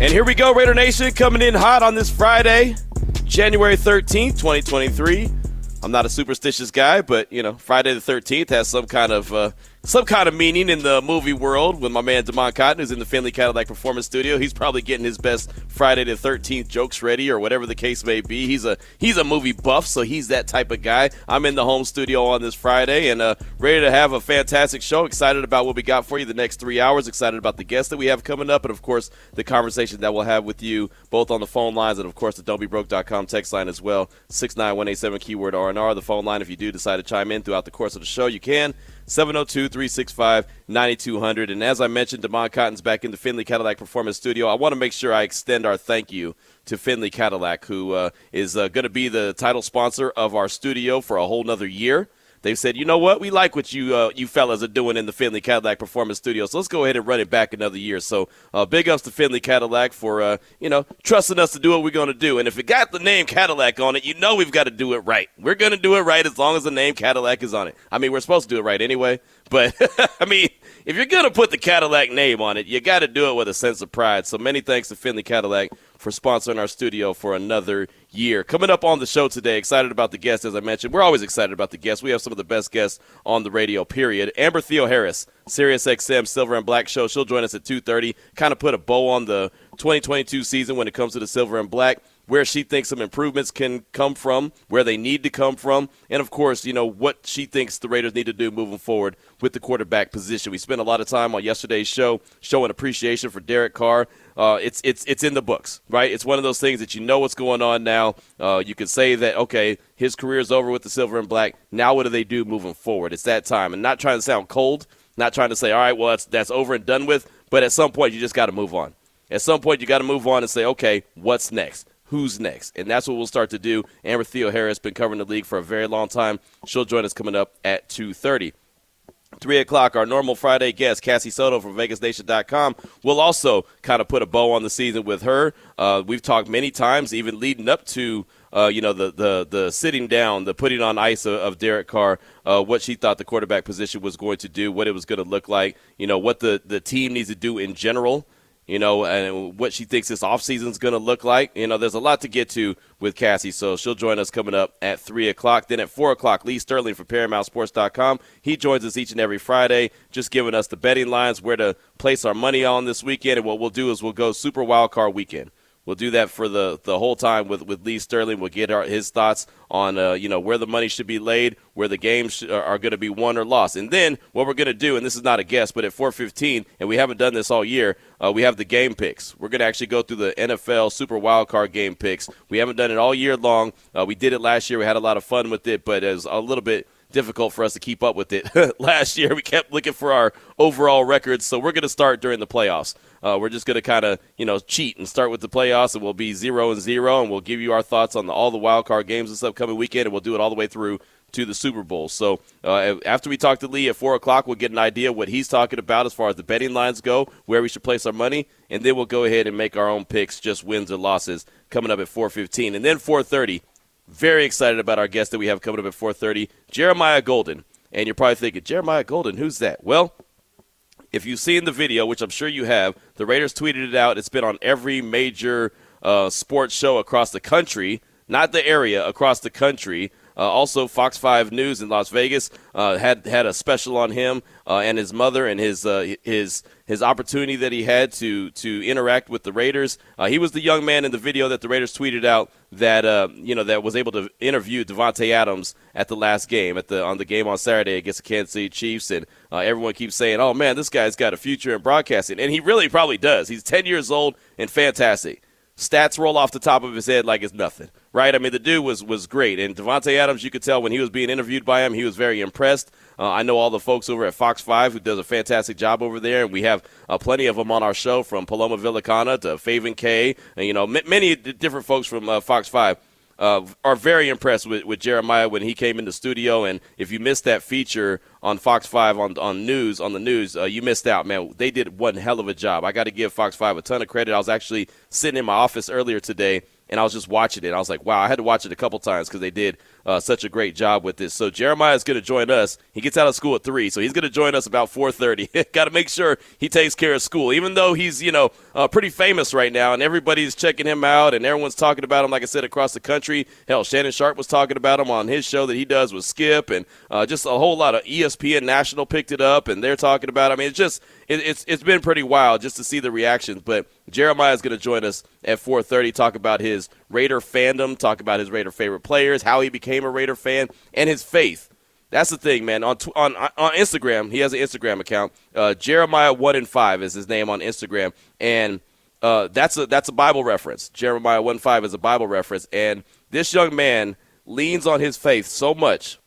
And here we go, Raider Nation, coming in hot on this Friday, January 13th, 2023. I'm not a superstitious guy, but you know, Friday the 13th has some kind of uh, some kind of meaning in the movie world with my man Demond Cotton, who's in the Finley Cadillac Performance Studio. He's probably getting his best Friday the Thirteenth jokes ready, or whatever the case may be. He's a he's a movie buff, so he's that type of guy. I'm in the home studio on this Friday and uh, ready to have a fantastic show. Excited about what we got for you the next three hours. Excited about the guests that we have coming up, and of course the conversation that we'll have with you both on the phone lines and of course the don'tbebroke.com text line as well. Six nine one eight seven keyword R and R. The phone line. If you do decide to chime in throughout the course of the show, you can. 702 365 9200. And as I mentioned, Demond Cotton's back in the Finley Cadillac Performance Studio. I want to make sure I extend our thank you to Finley Cadillac, who uh, is uh, going to be the title sponsor of our studio for a whole nother year. They've said, you know what, we like what you uh, you fellas are doing in the Finley Cadillac Performance Studio, so let's go ahead and run it back another year. So uh, big ups to Finley Cadillac for uh, you know trusting us to do what we're going to do. And if it got the name Cadillac on it, you know we've got to do it right. We're going to do it right as long as the name Cadillac is on it. I mean, we're supposed to do it right anyway, but I mean, if you're going to put the Cadillac name on it, you got to do it with a sense of pride. So many thanks to Finley Cadillac for sponsoring our studio for another year. Coming up on the show today, excited about the guests, as I mentioned. We're always excited about the guests. We have some of the best guests on the radio, period. Amber Theoharis, Sirius XM Silver and Black Show. She'll join us at 2.30, kind of put a bow on the 2022 season when it comes to the Silver and Black where she thinks some improvements can come from, where they need to come from, and of course, you know, what she thinks the Raiders need to do moving forward with the quarterback position. We spent a lot of time on yesterday's show showing appreciation for Derek Carr. Uh, it's it's it's in the books, right? It's one of those things that you know what's going on now. Uh, you can say that okay, his career is over with the silver and black. Now what do they do moving forward? It's that time, and not trying to sound cold, not trying to say all right, well that's that's over and done with. But at some point, you just got to move on. At some point, you got to move on and say, okay, what's next? who's next. And that's what we'll start to do. Amber Theoharis has been covering the league for a very long time. She'll join us coming up at 2.30. 3 o'clock, our normal Friday guest, Cassie Soto from VegasNation.com, will also kind of put a bow on the season with her. Uh, we've talked many times, even leading up to uh, you know the, the the sitting down, the putting on ice of, of Derek Carr, uh, what she thought the quarterback position was going to do, what it was going to look like, you know what the the team needs to do in general you know, and what she thinks this offseason is going to look like. You know, there's a lot to get to with Cassie, so she'll join us coming up at 3 o'clock. Then at 4 o'clock, Lee Sterling from ParamountSports.com. He joins us each and every Friday, just giving us the betting lines, where to place our money on this weekend. And what we'll do is we'll go Super Wild Card Weekend. We'll do that for the, the whole time with, with Lee Sterling. We'll get our, his thoughts on uh, you know where the money should be laid, where the games sh- are going to be won or lost, and then what we're going to do. And this is not a guess, but at 4:15, and we haven't done this all year. Uh, we have the game picks. We're going to actually go through the NFL Super Wild Card game picks. We haven't done it all year long. Uh, we did it last year. We had a lot of fun with it, but it was a little bit difficult for us to keep up with it last year. We kept looking for our overall records, so we're going to start during the playoffs. Uh, we're just going to kind of you know cheat and start with the playoffs, and we'll be zero and zero, and we'll give you our thoughts on the, all the wild card games this upcoming weekend, and we'll do it all the way through to the Super Bowl. So uh, after we talk to Lee at four o'clock, we'll get an idea what he's talking about as far as the betting lines go, where we should place our money, and then we'll go ahead and make our own picks, just wins or losses, coming up at four fifteen, and then four thirty. Very excited about our guest that we have coming up at four thirty, Jeremiah Golden. And you're probably thinking, Jeremiah Golden, who's that? Well, if you've seen the video, which I'm sure you have, the Raiders tweeted it out. It's been on every major uh, sports show across the country, not the area, across the country. Uh, also, Fox 5 News in Las Vegas uh, had had a special on him uh, and his mother and his uh, his his opportunity that he had to to interact with the Raiders. Uh, he was the young man in the video that the Raiders tweeted out that uh, you know that was able to interview Davante Adams at the last game at the on the game on Saturday against the Kansas City Chiefs, and everyone keeps saying, "Oh man, this guy's got a future in broadcasting," and he really probably does. He's 10 years old and fantastic. Stats roll off the top of his head like it's nothing, right? I mean, the dude was was great, and Davante Adams, you could tell when he was being interviewed by him, he was very impressed. Uh, I know all the folks over at Fox Five who does a fantastic job over there, and we have uh, plenty of them on our show, from Paloma Villicana to Faven K, and you know m- many different folks from uh, Fox Five uh, are very impressed with, with Jeremiah when he came in the studio. And if you missed that feature on Fox 5 on, on news, on the news, uh, you missed out, man. They did one hell of a job. I got to give Fox 5 a ton of credit. I was actually sitting in my office earlier today and I was just watching it. I was like, wow, I had to watch it a couple times because they did uh, such a great job with this. So Jeremiah is going to join us. He gets out of school at three, so he's going to join us about four thirty. Got to make sure he takes care of school, even though he's you know uh, pretty famous right now, and everybody's checking him out, and everyone's talking about him. Like I said, across the country. Hell, Shannon Sharpe was talking about him on his show that he does with Skip, and uh, just a whole lot of ESPN National picked it up, and they're talking about. I mean, it's just it, it's it's been pretty wild just to see the reactions. But Jeremiah is going to join us at 4:30, talk about his Raider fandom, talk about his Raider favorite players, how he became a Raider fan, and his faith. That's the thing, man. On on on Instagram, he has an Instagram account. Uh, Jeremiah one and five is his name on Instagram, and uh, that's a that's a Bible reference. Jeremiah one five is a Bible reference, and this young man leans on his faith so much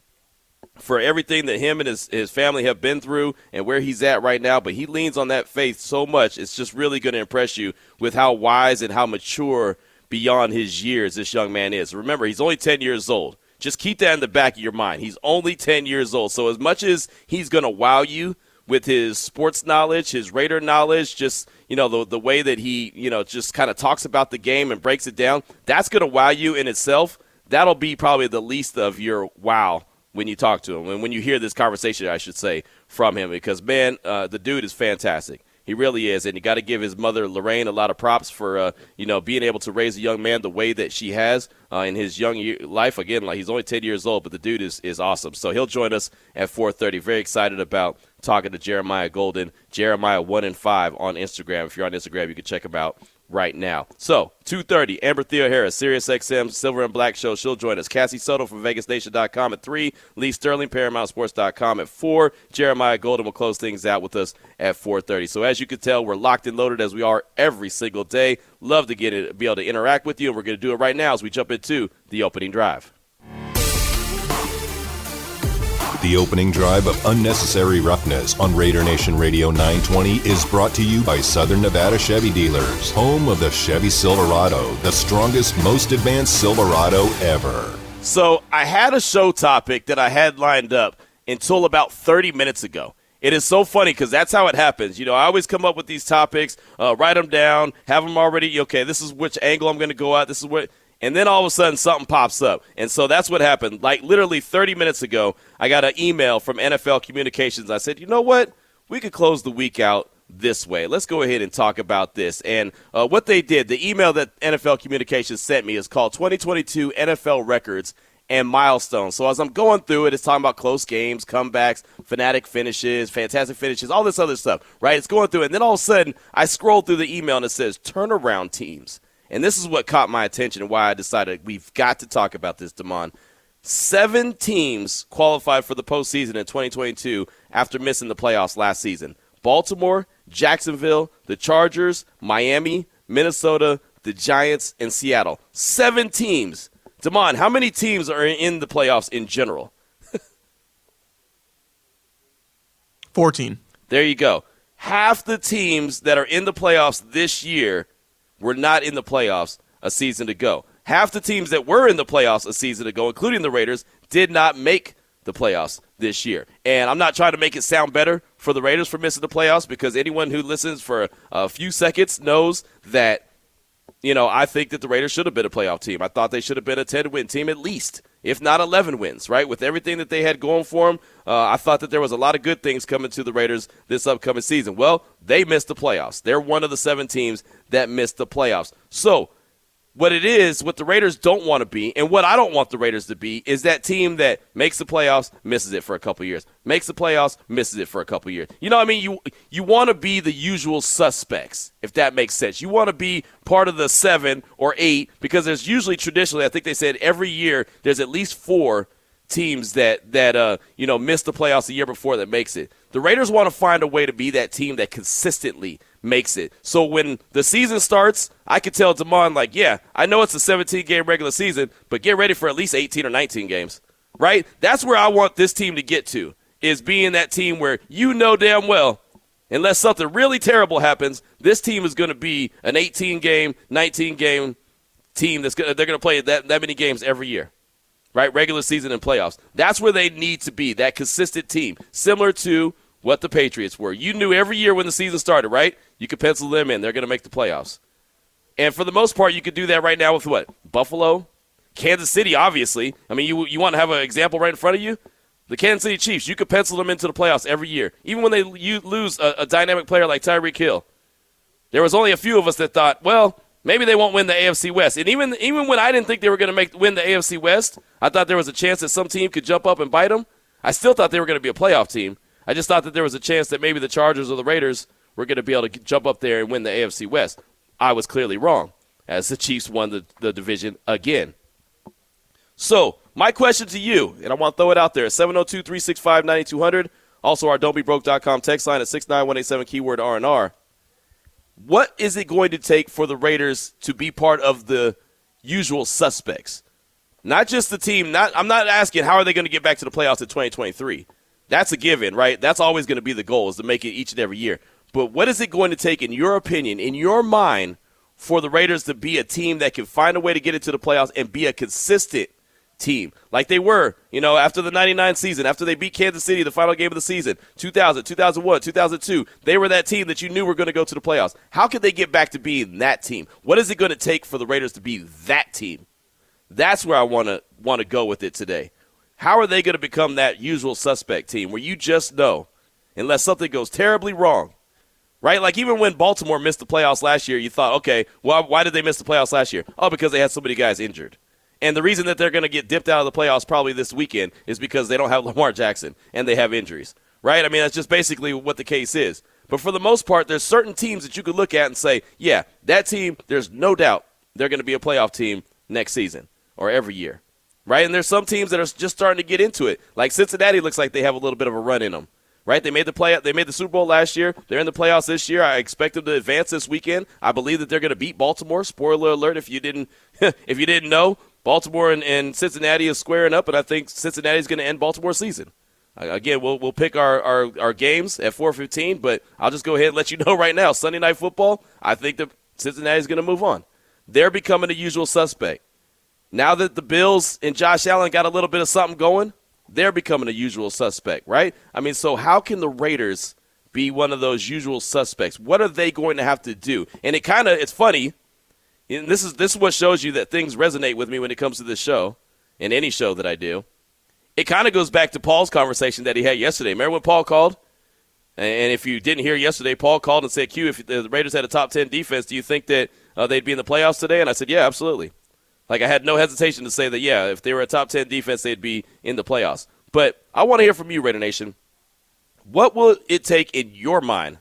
for everything that him and his, his family have been through and where he's at right now, but he leans on that faith so much. It's just really going to impress you with how wise and how mature beyond his years this young man is. Remember, he's only 10 years old. Just keep that in the back of your mind. He's only 10 years old. So, as much as he's going to wow you with his sports knowledge, his Raider knowledge, just, you know, the, the way that he, you know, just kind of talks about the game and breaks it down, that's going to wow you in itself. That'll be probably the least of your wow when you talk to him and when you hear this conversation, I should say, from him because man, uh, the dude is fantastic. He really is, and you got to give his mother Lorraine a lot of props for uh, you know being able to raise a young man the way that she has uh, in his young year, life. Again, like he's only ten years old, but the dude is is awesome. So he'll join us at 4:30. Very excited about talking to Jeremiah Golden, Jeremiah one and five on Instagram. If you're on Instagram, you can check him out right now. So, 2.30, Amber Theoharis, SiriusXM Silver and Black Show. She'll join us. Cassie Soto from VegasNation.com at 3. Lee Sterling, ParamountSports.com at 4. Jeremiah Golden will close things out with us at 4.30. So, as you can tell, we're locked and loaded as we are every single day. Love to get it, be able to interact with you, and we're going to do it right now as we jump into the opening drive. The opening drive of Unnecessary Roughness on Raider Nation Radio 920 is brought to you by Southern Nevada Chevy Dealers, home of the Chevy Silverado, the strongest, most advanced Silverado ever. So, I had a show topic that I had lined up until about 30 minutes ago. It is so funny because that's how it happens. You know, I always come up with these topics, uh, write them down, have them already. Okay, this is which angle I'm going to go at. This is what and then all of a sudden something pops up. And so that's what happened. Like literally 30 minutes ago, I got an email from NFL Communications. I said, you know what? We could close the week out this way. Let's go ahead and talk about this. And uh, what they did, the email that NFL Communications sent me is called 2022 NFL Records and Milestones. So as I'm going through it, it's talking about close games, comebacks, fanatic finishes, fantastic finishes, all this other stuff, right? It's going through it. And then all of a sudden, I scroll through the email and it says turnaround teams. And this is what caught my attention and why I decided we've got to talk about this, Damon. Seven teams qualified for the postseason in 2022 after missing the playoffs last season Baltimore, Jacksonville, the Chargers, Miami, Minnesota, the Giants, and Seattle. Seven teams. Damon, how many teams are in the playoffs in general? 14. There you go. Half the teams that are in the playoffs this year were not in the playoffs a season ago. Half the teams that were in the playoffs a season ago, including the Raiders, did not make the playoffs this year. And I'm not trying to make it sound better for the Raiders for missing the playoffs because anyone who listens for a few seconds knows that, you know, I think that the Raiders should have been a playoff team. I thought they should have been a 10 win team at least, if not 11 wins, right? With everything that they had going for them, uh, I thought that there was a lot of good things coming to the Raiders this upcoming season. Well, they missed the playoffs. They're one of the seven teams that missed the playoffs. So, what it is, what the Raiders don't want to be, and what I don't want the Raiders to be, is that team that makes the playoffs, misses it for a couple years, makes the playoffs, misses it for a couple years. You know, what I mean, you you want to be the usual suspects, if that makes sense. You want to be part of the seven or eight because there's usually traditionally, I think they said every year there's at least four teams that that uh you know missed the playoffs the year before that makes it. The Raiders want to find a way to be that team that consistently makes it. So when the season starts, I can tell Damon, like, yeah, I know it's a 17 game regular season, but get ready for at least 18 or 19 games, right? That's where I want this team to get to, is being that team where you know damn well, unless something really terrible happens, this team is going to be an 18 game, 19 game team that's gonna, they're going to play that, that many games every year. Right, regular season and playoffs. That's where they need to be. That consistent team, similar to what the Patriots were. You knew every year when the season started, right? You could pencil them in. They're going to make the playoffs. And for the most part, you could do that right now with what? Buffalo, Kansas City, obviously. I mean, you, you want to have an example right in front of you? The Kansas City Chiefs, you could pencil them into the playoffs every year. Even when they you lose a, a dynamic player like Tyreek Hill. There was only a few of us that thought, well, maybe they won't win the AFC West. And even even when I didn't think they were going to make win the AFC West, I thought there was a chance that some team could jump up and bite them. I still thought they were going to be a playoff team. I just thought that there was a chance that maybe the Chargers or the Raiders were going to be able to jump up there and win the AFC West. I was clearly wrong, as the Chiefs won the, the division again. So, my question to you, and I want to throw it out there 702 365 9200. Also, our don'tbebroke.com text line at 69187 keyword R&R. What is it going to take for the Raiders to be part of the usual suspects? Not just the team. Not I'm not asking how are they going to get back to the playoffs in 2023. That's a given, right? That's always going to be the goal is to make it each and every year. But what is it going to take, in your opinion, in your mind, for the Raiders to be a team that can find a way to get into the playoffs and be a consistent team like they were, you know, after the 99 season, after they beat Kansas City the final game of the season, 2000, 2001, 2002, they were that team that you knew were going to go to the playoffs. How could they get back to being that team? What is it going to take for the Raiders to be that team? That's where I want to want to go with it today. How are they going to become that usual suspect team where you just know, unless something goes terribly wrong, right? Like even when Baltimore missed the playoffs last year, you thought, okay, well, why did they miss the playoffs last year? Oh, because they had so many guys injured. And the reason that they're going to get dipped out of the playoffs probably this weekend is because they don't have Lamar Jackson and they have injuries, right? I mean, that's just basically what the case is. But for the most part, there's certain teams that you could look at and say, yeah, that team, there's no doubt they're going to be a playoff team next season or every year right? And there's some teams that are just starting to get into it. Like Cincinnati looks like they have a little bit of a run in them. Right, they made the play. They made the Super Bowl last year. They're in the playoffs this year. I expect them to advance this weekend. I believe that they're going to beat Baltimore. Spoiler alert: if you didn't, if you didn't know, Baltimore and, and Cincinnati is squaring up, and I think Cincinnati is going to end Baltimore's season. Again, we'll we'll pick our, our, our games at 4:15, but I'll just go ahead and let you know right now. Sunday night football, I think that Cincinnati is going to move on. They're becoming the usual suspect. Now that the Bills and Josh Allen got a little bit of something going, they're becoming a usual suspect, right? I mean, so how can the Raiders be one of those usual suspects? What are they going to have to do? And it kind of it's funny. And this is this is what shows you that things resonate with me when it comes to this show and any show that I do. It kind of goes back to Paul's conversation that he had yesterday. Remember when Paul called? And if you didn't hear yesterday, Paul called and said, "Q, if the Raiders had a top ten defense, do you think that uh, they'd be in the playoffs today?" And I said, "Yeah, absolutely." Like I had no hesitation to say that yeah, if they were a top ten defense, they'd be in the playoffs. But I want to hear from you, Raider Nation. What will it take in your mind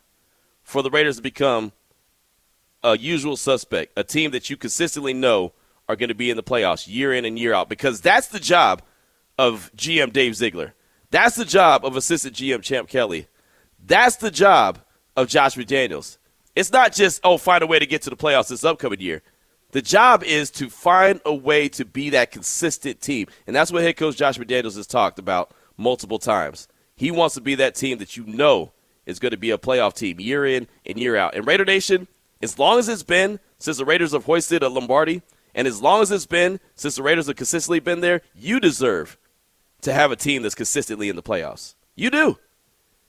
for the Raiders to become a usual suspect, a team that you consistently know are going to be in the playoffs year in and year out? Because that's the job of GM Dave Ziegler. That's the job of assistant GM Champ Kelly. That's the job of Josh McDaniels. It's not just, oh, find a way to get to the playoffs this upcoming year. The job is to find a way to be that consistent team. And that's what head coach Josh McDaniels has talked about multiple times. He wants to be that team that you know is going to be a playoff team year in and year out. And Raider Nation, as long as it's been since the Raiders have hoisted a Lombardi, and as long as it's been since the Raiders have consistently been there, you deserve to have a team that's consistently in the playoffs. You do.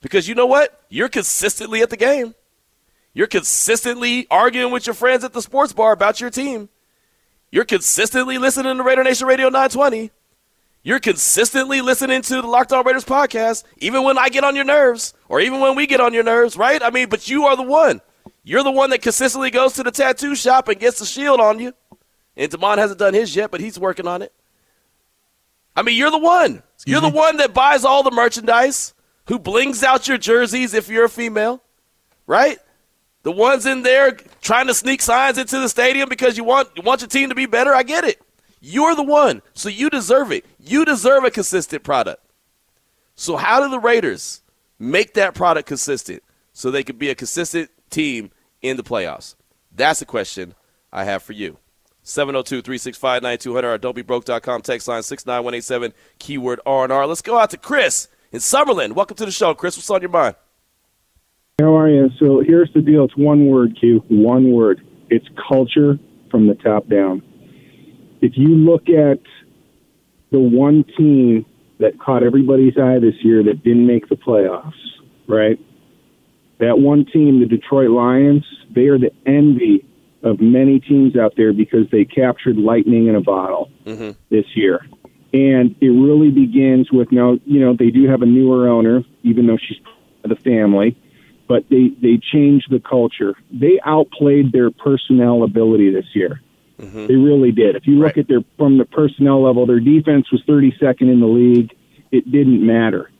Because you know what? You're consistently at the game. You're consistently arguing with your friends at the sports bar about your team. You're consistently listening to Raider Nation Radio 920. You're consistently listening to the Locked On Raiders podcast, even when I get on your nerves, or even when we get on your nerves, right? I mean, but you are the one. You're the one that consistently goes to the tattoo shop and gets the shield on you. And Damon hasn't done his yet, but he's working on it. I mean, you're the one. Excuse you're me? the one that buys all the merchandise, who blings out your jerseys if you're a female, right? The ones in there trying to sneak signs into the stadium because you want you want your team to be better, I get it. You're the one, so you deserve it. You deserve a consistent product. So how do the Raiders make that product consistent so they can be a consistent team in the playoffs? That's the question I have for you. 702 365 9200 or don'tbebroke.com text line 69187 keyword R&R. Let's go out to Chris in Summerlin. Welcome to the show, Chris. What's on your mind? How are you? So here's the deal. It's one word, Q. One word. It's culture from the top down. If you look at the one team that caught everybody's eye this year that didn't make the playoffs, right? That one team, the Detroit Lions, they are the envy of many teams out there because they captured lightning in a bottle mm-hmm. this year. And it really begins with now, you know, they do have a newer owner, even though she's the family, but they, they changed the culture. They outplayed their personnel ability this year. Mm-hmm. They really did. If you look Right. at their from the personnel level, their defense was 32nd in the league. It didn't matter.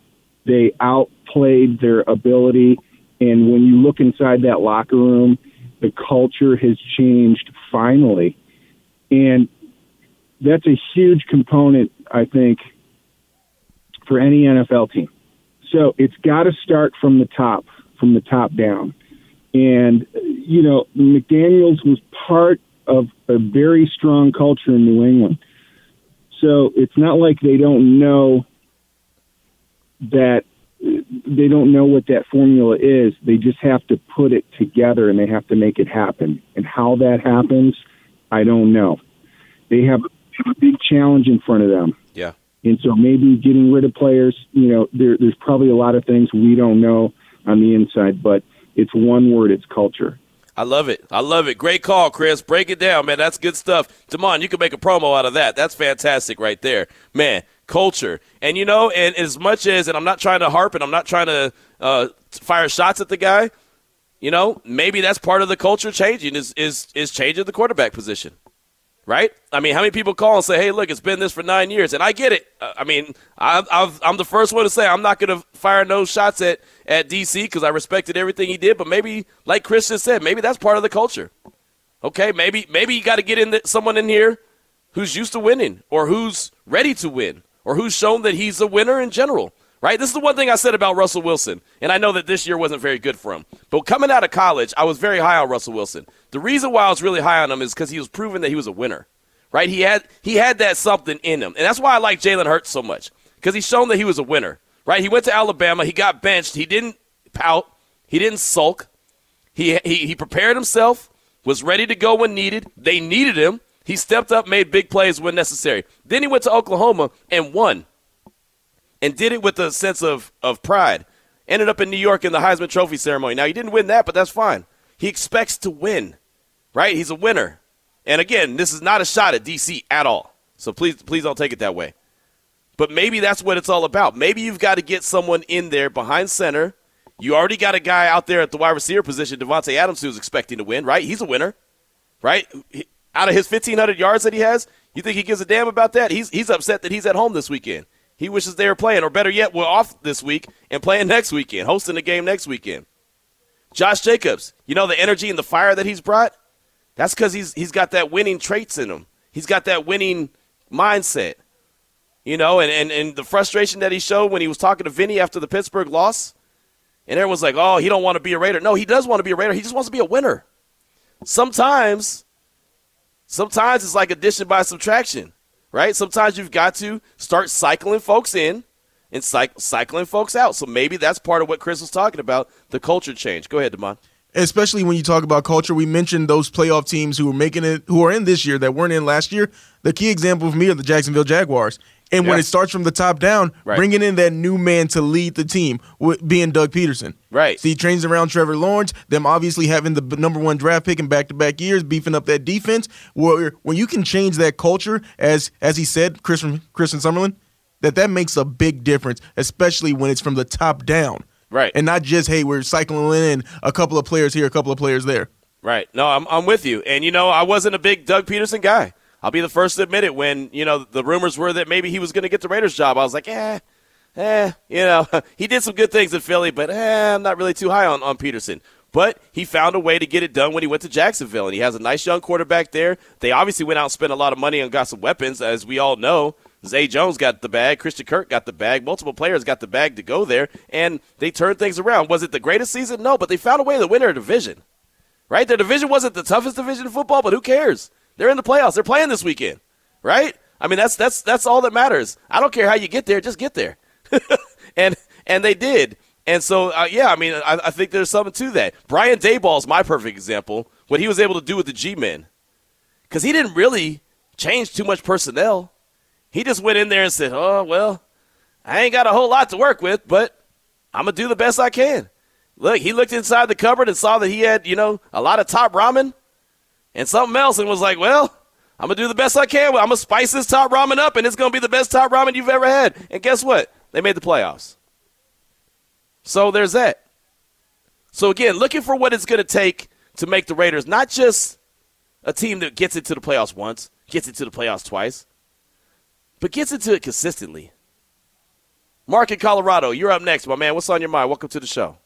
They outplayed their ability, and when you look inside that locker room, the culture has changed finally, and that's a huge component, I think, for any NFL team. So it's got to start from the top, from the top down. And, you know, McDaniels was part of a very strong culture in New England. So it's not like they don't know that they don't know what that formula is. They just have to put it together and they have to make it happen. And how that happens, I don't know. They have a big challenge in front of them. Yeah. And so maybe getting rid of players, you know, there, there's probably a lot of things we don't know on the inside, but it's one word, it's culture. I love it. I love it. Great call, Chris. Break it down, man. That's good stuff. Damon, you can make a promo out of that. That's fantastic right there. Man, culture. And, you know, and as much as, and I'm not trying to harp and I'm not trying to uh, fire shots at the guy, you know, maybe that's part of the culture changing is, is, is changing the quarterback position. Right? I mean, how many people call and say, hey, look, it's been this for nine years? And I get it. Uh, I mean, I, I'm the first one to say I'm not going to fire no shots at, at DC because I respected everything he did. But maybe, like Christian said, maybe that's part of the culture. Okay, maybe maybe you got to get in the, someone in here who's used to winning or who's ready to win or who's shown that he's a winner in general. Right? This is the one thing I said about Russell Wilson, and I know that this year wasn't very good for him. But coming out of college, I was very high on Russell Wilson. The reason why I was really high on him is because he was proving that he was a winner. Right? He had he had that something in him, and that's why I like Jalen Hurts so much because he's shown that he was a winner. Right? He went to Alabama, he got benched, he didn't pout, he didn't sulk, he he, he prepared himself, was ready to go when needed. They needed him. He stepped up, made big plays when necessary. Then he went to Oklahoma and won and did it with a sense of, of pride. Ended up in New York in the Heisman Trophy ceremony. Now, he didn't win that, but that's fine. He expects to win, right? He's a winner. And again, this is not a shot at DC at all. So please, please don't take it that way. But maybe that's what it's all about. Maybe you've got to get someone in there behind center. You already got a guy out there at the wide receiver position, Davante Adams, who's expecting to win, right? He's a winner, right? Out of his 1,500 yards that he has, you think he gives a damn about that? He's, he's upset that he's at home this weekend. He wishes they were playing, or better yet, we're off this week and playing next weekend, hosting the game next weekend. Josh Jacobs, you know the energy and the fire that he's brought? That's because he's, he's got that winning traits in him. He's got that winning mindset. You know, and, and, and the frustration that he showed when he was talking to Vinny after the Pittsburgh loss. And everyone's like, oh, he don't want to be a Raider. No, he does want to be a Raider. He just wants to be a winner. Sometimes, sometimes it's like addition by subtraction, right? Sometimes you've got to start cycling folks in and cyc- cycling folks out. So maybe that's part of what Chris was talking about, the culture change. Go ahead, Demond. especially when you talk about culture. We mentioned those playoff teams who were making it, who are in this year that weren't in last year. The key example for me are the Jacksonville Jaguars. And when it starts from the top down, Right. bringing in that new man to lead the team, being Doug Pederson. Right. So trains around Trevor Lawrence. Them obviously having the number one draft pick in back to back years, beefing up that defense. Where when you can change that culture, as as he said, Chris from Chris and Summerlin, that that makes a big difference, especially when it's from the top down. Right. And not just hey, we're cycling in a couple of players here, a couple of players there. Right. No, I'm, I'm with you. And, you know, I wasn't a big Doug Pederson guy. I'll be the first to admit it. When, you know, the rumors were that maybe he was going to get the Raiders job, I was like, eh, eh, you know, he did some good things in Philly, but eh, I'm not really too high on, on Pederson. But he found a way to get it done when he went to Jacksonville, and he has a nice young quarterback there. They obviously went out and spent a lot of money and got some weapons, as we all know. Zay Jones got the bag, Christian Kirk got the bag, multiple players got the bag to go there, and they turned things around. Was it the greatest season? No, but they found a way to win their division. right? Their division wasn't the toughest division in football, but who cares? They're in the playoffs. They're playing this weekend, right? I mean, that's that's that's all that matters. I don't care how you get there, just get there. and and they did. And so, uh, yeah, I mean, I, I, think there's something to that. Brian Daboll is my perfect example. What he was able to do with the G-men, because he didn't really change too much personnel. He just went in there and said, "Oh well, I ain't got a whole lot to work with, but I'm gonna do the best I can." Look, he looked inside the cupboard and saw that he had, you know, a lot of top ramen and something else, and was like, "Well, I'm gonna do the best I can. I'm gonna spice this top ramen up, and it's gonna be the best top ramen you've ever had." And guess what? They made the playoffs. So there's that. So again, looking for what it's gonna take to make the Raiders not just a team that gets into the playoffs once, gets into the playoffs twice, but gets into it consistently. Mark in Colorado, you're up next, my man. What's on your mind? Welcome to the show.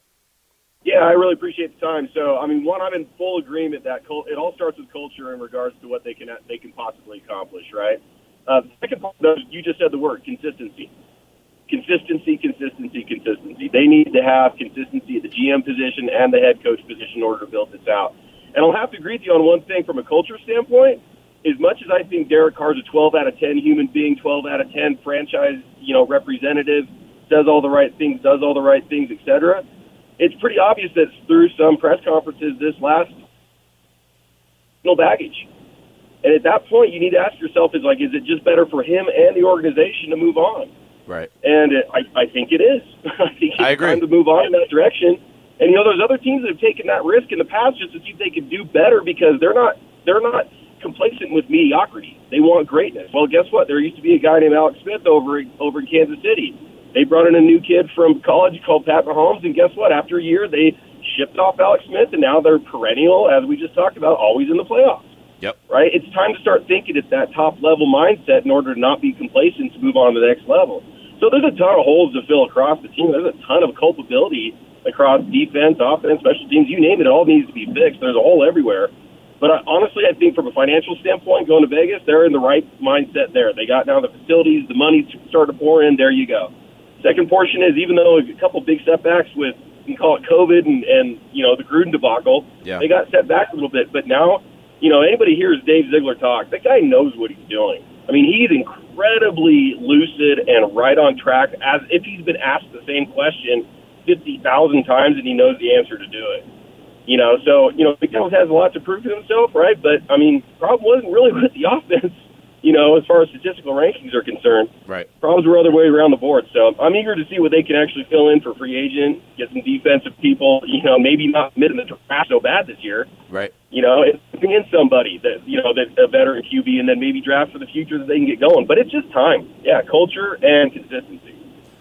Yeah, I really appreciate the time. So, I mean, one, I'm in full agreement that it all starts with culture in regards to what they can they can possibly accomplish, right? Uh, the second part, though, you just said the word consistency. Consistency, consistency, consistency. They need to have consistency at the GM position and the head coach position in order to build this out. And I'll have to agree with you on one thing from a culture standpoint. As much as I think Derek Carr's a 12 out of 10 human being, 12 out of 10 franchise, you know, representative, does all the right things, does all the right things, etc it's pretty obvious that through some press conferences this last no baggage. And at that point, you need to ask yourself: Is like, is it just better for him and the organization to move on? Right. And it, I, I think it is. I think it's I agree. time to move on in that direction. And you know, there's other teams that have taken that risk in the past just to see if they can do better because they're not they're not complacent with mediocrity. They want greatness. Well, guess what? There used to be a guy named Alex Smith over over in Kansas City they brought in a new kid from college called Pat Mahomes, and guess what? After a year, they shipped off Alex Smith, and now they're perennial, as we just talked about, always in the playoffs. Yep. Right? It's time to start thinking at that top level mindset in order to not be complacent to move on to the next level. So there's a ton of holes to fill across the team. There's a ton of culpability across defense, offense, special teams. You name it, it all needs to be fixed. There's a hole everywhere. But I, honestly, I think from a financial standpoint, going to Vegas, they're in the right mindset there. They got now the facilities, the money started to pour in. There you go. Second portion is even though a couple big setbacks with you can call it COVID and and you know the Gruden debacle, yeah. they got set back a little bit. But now, you know, anybody hears Dave Ziegler talk, that guy knows what he's doing. I mean, he's incredibly lucid and right on track, as if he's been asked the same question fifty thousand times and he knows the answer to do it. You know, so you know, McDaniels has a lot to prove to himself, right? But I mean, problem wasn't really with the offense you know, as far as statistical rankings are concerned. Right. Problems were other way around the board. So I'm eager to see what they can actually fill in for free agent, get some defensive people, you know, maybe not mid in the draft so bad this year. Right. You know, it's bring in somebody that, you know, that a veteran QB and then maybe draft for the future that they can get going. But it's just time. Yeah, culture and consistency.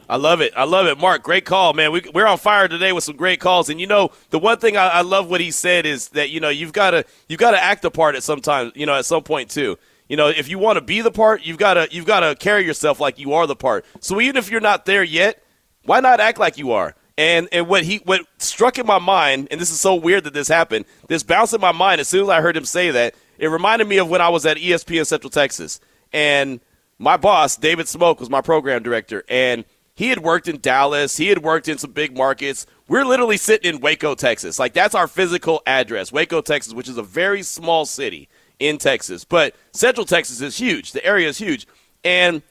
I love it. I love it. Mark, great call, man. We, we're on fire today with some great calls. And, you know, the one thing I, I love what he said is that, you know, you've got to you've got to act the part at some time, you know, at some point, too. You know, if you want to be the part, you've got to you've got to carry yourself like you are the part. So even if you're not there yet, why not act like you are? And and what he what struck in my mind, and this is so weird that this happened. This bounced in my mind as soon as I heard him say that. It reminded me of when I was at ESPN Central Texas, and my boss David Smoke was my program director, and he had worked in Dallas. He had worked in some big markets. We're literally sitting in Waco, Texas. Like that's our physical address, Waco, Texas, which is a very small city in Texas. But Central Texas is huge. The area is huge. And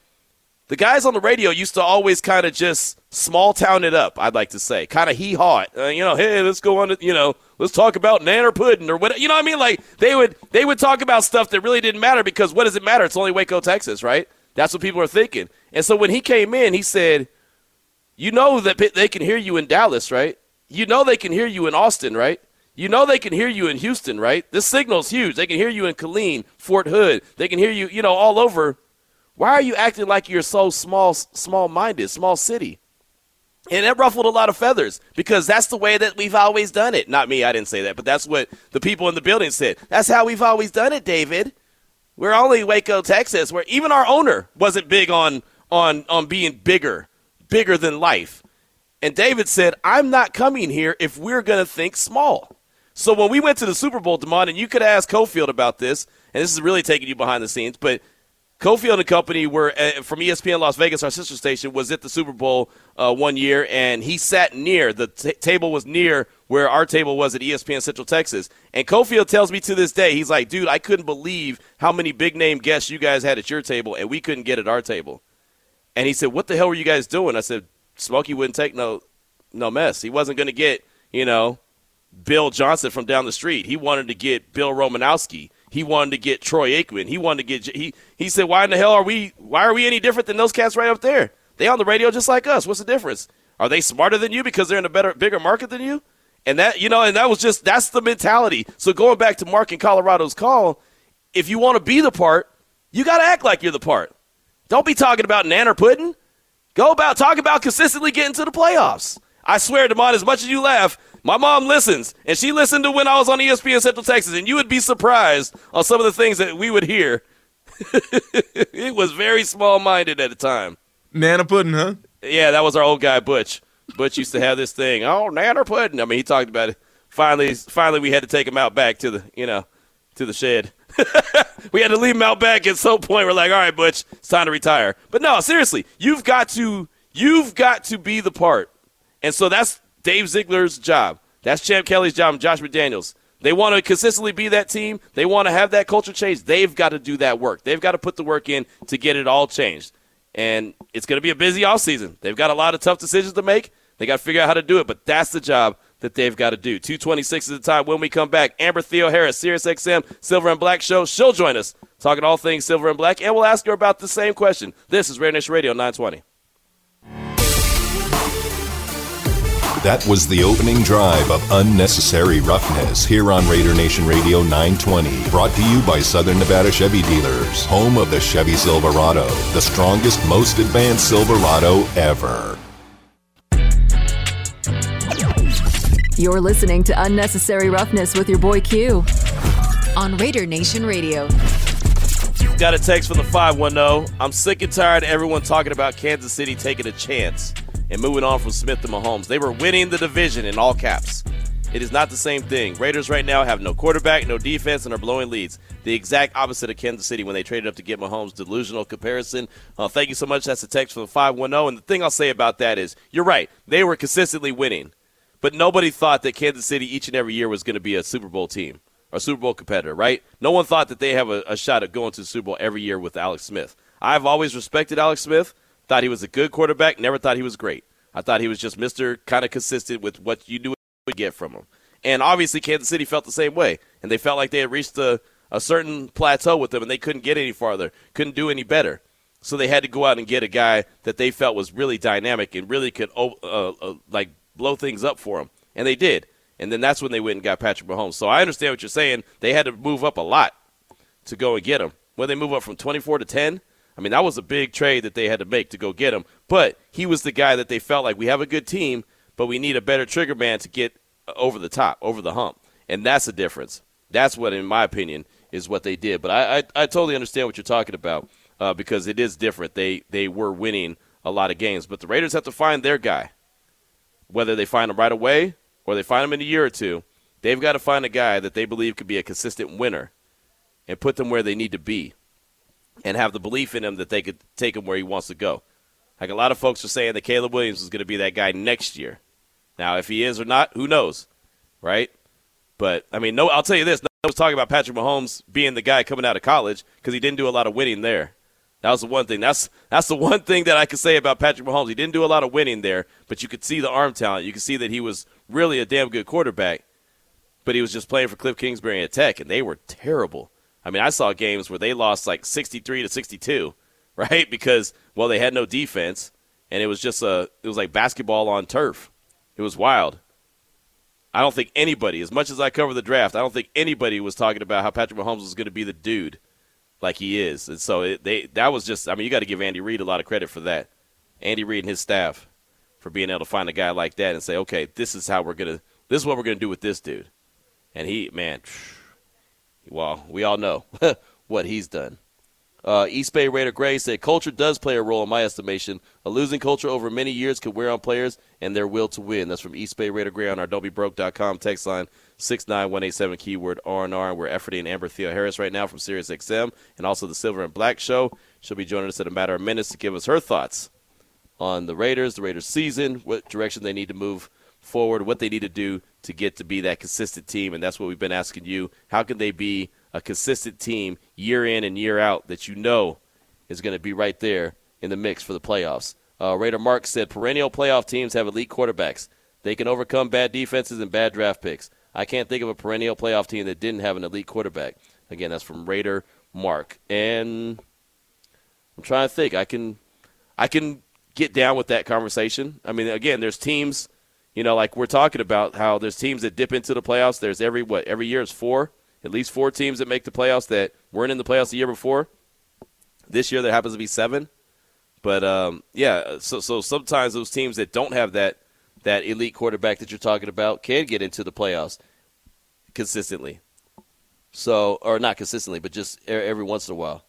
the guys on the radio used to always kind of just small town it up, I'd like to say. Kind of hee haw it. Uh, you know, hey, let's go on to, you know, let's talk about nanner pudding or what. You know what I mean? Like they would they would talk about stuff that really didn't matter because what does it matter? It's only Waco, Texas, right? That's what people are thinking. And so when he came in, he said, "You know that they can hear you in Dallas, right? You know they can hear you in Austin, right? You know they can hear you in Houston, right? This signal's huge. They can hear you in Killeen, Fort Hood. They can hear you, you know, all over. Why are you acting like you're so small, small-minded, small city? And that ruffled a lot of feathers because that's the way that we've always done it. Not me, I didn't say that, but that's what the people in the building said. That's how we've always done it, David. We're only Waco, Texas, where even our owner wasn't big on on on being bigger, bigger than life. And David said, "I'm not coming here if we're going to think small." So when we went to the Super Bowl, Demond, and you could ask Cofield about this, and this is really taking you behind the scenes, but Cofield and Company were uh, from ESPN Las Vegas, our sister station, was at the Super Bowl uh, one year, and he sat near the t- table was near where our table was at ESPN Central Texas. And Cofield tells me to this day, he's like, "Dude, I couldn't believe how many big name guests you guys had at your table, and we couldn't get at our table." And he said, "What the hell were you guys doing?" I said, "Smokey wouldn't take no no mess. He wasn't going to get you know Bill Johnson from down the street. He wanted to get Bill Romanowski." He wanted to get Troy Aikman. He wanted to get he he said, "Why in the hell are we why are we any different than those cats right up there? They on the radio just like us. What's the difference? Are they smarter than you because they're in a better bigger market than you?" And that you know, and that was just that's the mentality. So going back to Mark in Colorado's call, if you want to be the part, you got to act like you're the part. Don't be talking about nanner pudding. Go about talk about consistently getting to the playoffs. I swear, Demond, as much as you laugh, my mom listens, and she listened to when I was on ESPN Central Texas, and you would be surprised on some of the things that we would hear. it was very small minded at the time. Nana pudding, huh? Yeah, that was our old guy Butch. Butch used to have this thing. Oh, Nana pudding. I mean, he talked about it. Finally, finally, we had to take him out back to the, you know, to the shed. we had to leave him out back at some point. We're like, all right, Butch, it's time to retire. But no, seriously, you've got to, you've got to be the part. And so that's Dave Ziegler's job. That's Champ Kelly's job and Josh McDaniels. They want to consistently be that team. They want to have that culture change. They've got to do that work. They've got to put the work in to get it all changed. And it's going to be a busy offseason. They've got a lot of tough decisions to make. They got to figure out how to do it, but that's the job that they've got to do. 226 is the time when we come back. Amber Theoharis, Sirius XM, Silver and Black Show. She'll join us talking all things Silver and Black, and we'll ask her about the same question. This is Raider Nation Radio 920. That was the opening drive of Unnecessary Roughness here on Raider Nation Radio 920. Brought to you by Southern Nevada Chevy Dealers, home of the Chevy Silverado, the strongest, most advanced Silverado ever. You're listening to Unnecessary Roughness with your boy Q on Raider Nation Radio. Got a text from the 510. I'm sick and tired of everyone talking about Kansas City taking a chance and moving on from Smith to Mahomes. They were winning the division in all caps. It is not the same thing. Raiders right now have no quarterback, no defense, and are blowing leads. The exact opposite of Kansas City when they traded up to get Mahomes. Delusional comparison. Uh, thank you so much. That's a text from the 510. And the thing I'll say about that is, you're right. They were consistently winning. But nobody thought that Kansas City each and every year was going to be a Super Bowl team or Super Bowl competitor, right? No one thought that they have a, a shot at going to the Super Bowl every year with Alex Smith. I've always respected Alex Smith. Thought he was a good quarterback. Never thought he was great. I thought he was just Mister kind of consistent with what you knew would get from him. And obviously, Kansas City felt the same way, and they felt like they had reached a, a certain plateau with him, and they couldn't get any farther, couldn't do any better. So they had to go out and get a guy that they felt was really dynamic and really could uh, uh, like blow things up for them, and they did. And then that's when they went and got Patrick Mahomes. So I understand what you're saying. They had to move up a lot to go and get him. When they move up from 24 to 10, I mean, that was a big trade that they had to make to go get him. But he was the guy that they felt like we have a good team, but we need a better trigger man to get over the top, over the hump. And that's the difference. That's what, in my opinion, is what they did. But I, I, I totally understand what you're talking about uh, because it is different. They, they were winning a lot of games. But the Raiders have to find their guy. Whether they find him right away or they find him in a year or two, they've got to find a guy that they believe could be a consistent winner and put them where they need to be and have the belief in him that they could take him where he wants to go. Like a lot of folks are saying that Caleb Williams is going to be that guy next year. Now, if he is or not, who knows, right? But I mean, no. I'll tell you this: no was talking about Patrick Mahomes being the guy coming out of college because he didn't do a lot of winning there. That was the one thing. That's that's the one thing that I could say about Patrick Mahomes. He didn't do a lot of winning there, but you could see the arm talent. You could see that he was really a damn good quarterback. But he was just playing for Cliff Kingsbury at Tech, and they were terrible. I mean, I saw games where they lost like 63 to 62, right? Because well, they had no defense, and it was just a it was like basketball on turf. It was wild. I don't think anybody, as much as I cover the draft, I don't think anybody was talking about how Patrick Mahomes was going to be the dude like he is. And so it, they that was just I mean, you got to give Andy Reid a lot of credit for that. Andy Reid and his staff for being able to find a guy like that and say, "Okay, this is how we're going to this is what we're going to do with this dude." And he, man, well, we all know what he's done. Uh, East Bay Raider Gray said, Culture does play a role in my estimation. A losing culture over many years could wear on players and their will to win. That's from East Bay Raider Gray on our don'tbebroke.com text line. 69187 keyword R&R. We're efforting Amber Theoharis right now from SiriusXM and also the Silver and Black Show. She'll be joining us in a matter of minutes to give us her thoughts on the Raiders, the Raiders season, what direction they need to move forward, what they need to do to get to be that consistent team. And that's what we've been asking you. How can they be a consistent team year in and year out that you know is going to be right there in the mix for the playoffs? Uh, Raider Mark said perennial playoff teams have elite quarterbacks. They can overcome bad defenses and bad draft picks. I can't think of a perennial playoff team that didn't have an elite quarterback. Again, that's from Raider Mark. And I'm trying to think. I can I can get down with that conversation. I mean, again, there's teams, you know, like we're talking about how there's teams that dip into the playoffs. There's every what every year is four, at least four teams that make the playoffs that weren't in the playoffs the year before. This year there happens to be seven. But um, yeah, so so sometimes those teams that don't have that that elite quarterback that you're talking about can get into the playoffs consistently. So, or not consistently, but just every once in a while.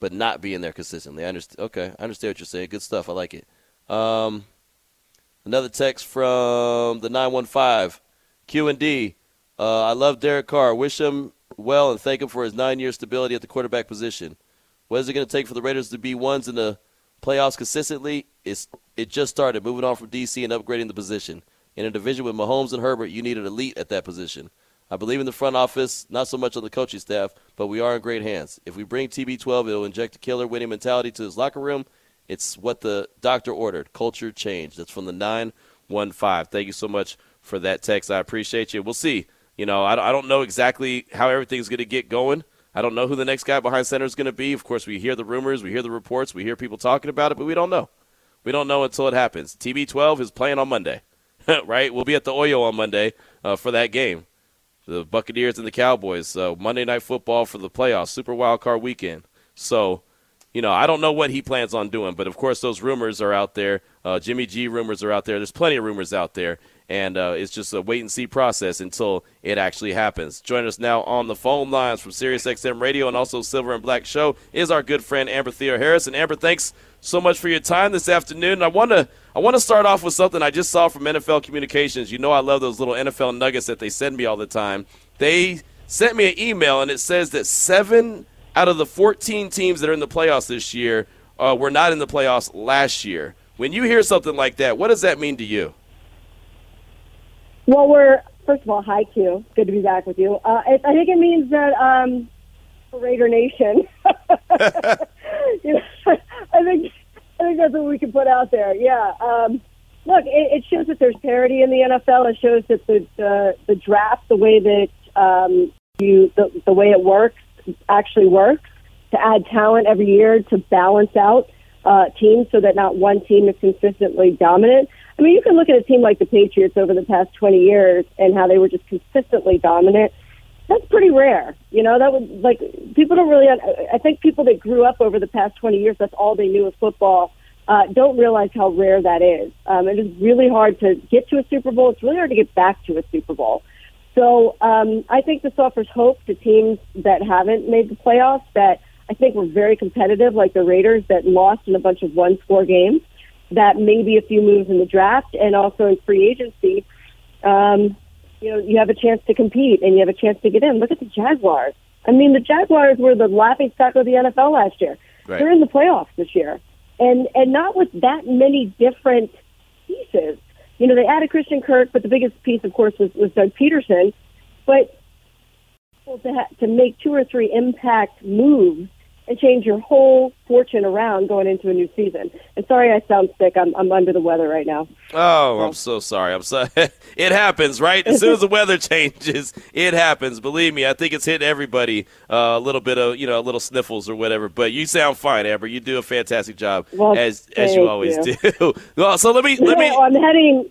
But not being there consistently. I understand. Okay, I understand what you're saying. Good stuff. I like it. Um, another text from the 915 Q and D. Uh, I love Derek Carr. Wish him well and thank him for his nine-year stability at the quarterback position. What is it going to take for the Raiders to be ones in the playoffs consistently? It's it just started. Moving on from DC and upgrading the position in a division with Mahomes and Herbert, you need an elite at that position. I believe in the front office, not so much on the coaching staff, but we are in great hands. If we bring TB12, it'll inject a killer winning mentality to his locker room. It's what the doctor ordered. Culture change. That's from the 915. Thank you so much for that text. I appreciate you. We'll see. You know, I I don't know exactly how everything's going to get going. I don't know who the next guy behind center is going to be. Of course, we hear the rumors, we hear the reports, we hear people talking about it, but we don't know. We don't know until it happens. TB12 is playing on Monday, right? We'll be at the Oyo on Monday uh, for that game. The Buccaneers and the Cowboys. Uh, Monday Night Football for the playoffs, Super Wild Card Weekend. So, you know, I don't know what he plans on doing, but of course, those rumors are out there. Uh, Jimmy G rumors are out there. There's plenty of rumors out there and uh, it's just a wait and see process until it actually happens. Join us now on the phone lines from SiriusXM Radio and also Silver and Black Show is our good friend Amber Theoharis. And Amber, thanks so much for your time this afternoon. I want to I want to start off with something I just saw from NFL Communications. You know I love those little NFL nuggets that they send me all the time. They sent me an email and it says that seven out of the 14 teams that are in the playoffs this year uh, were not in the playoffs last year. When you hear something like that, what does that mean to you? Well, we're first of all, hi Q. Good to be back with you. Uh, it, I think it means that um, Raider Nation. you know, I think I think that's what we can put out there. Yeah. Um, look, it, it shows that there's parity in the NFL. It shows that the the, the draft, the way that um, you the, the way it works, actually works to add talent every year to balance out uh, teams so that not one team is consistently dominant. I mean, you can look at a team like the Patriots over the past 20 years and how they were just consistently dominant. That's pretty rare. You know, that would like people don't really. I think people that grew up over the past 20 years, that's all they knew of football. Uh, don't realize how rare that is. Um, it is really hard to get to a Super Bowl. It's really hard to get back to a Super Bowl. So um, I think this offers hope to teams that haven't made the playoffs. That I think were very competitive, like the Raiders that lost in a bunch of one-score games that maybe a few moves in the draft and also in free agency, um, you know, you have a chance to compete and you have a chance to get in. Look at the Jaguars. I mean, the Jaguars were the laughing stock of the NFL last year. Right. They're in the playoffs this year, and and not with that many different pieces. You know, they added Christian Kirk, but the biggest piece, of course, was, was Doug Pederson. But to to make two or three impact moves and change your whole fortune around going into a new season. And sorry, I sound sick. I'm I'm under the weather right now. Oh, I'm so sorry. I'm sorry. it happens, right? As soon as the weather changes, it happens. Believe me, I think it's hit everybody uh, a little bit of you know a little sniffles or whatever. But you sound fine, Amber. You do a fantastic job well, as as you always you. do. well, so let me let me. I'm heading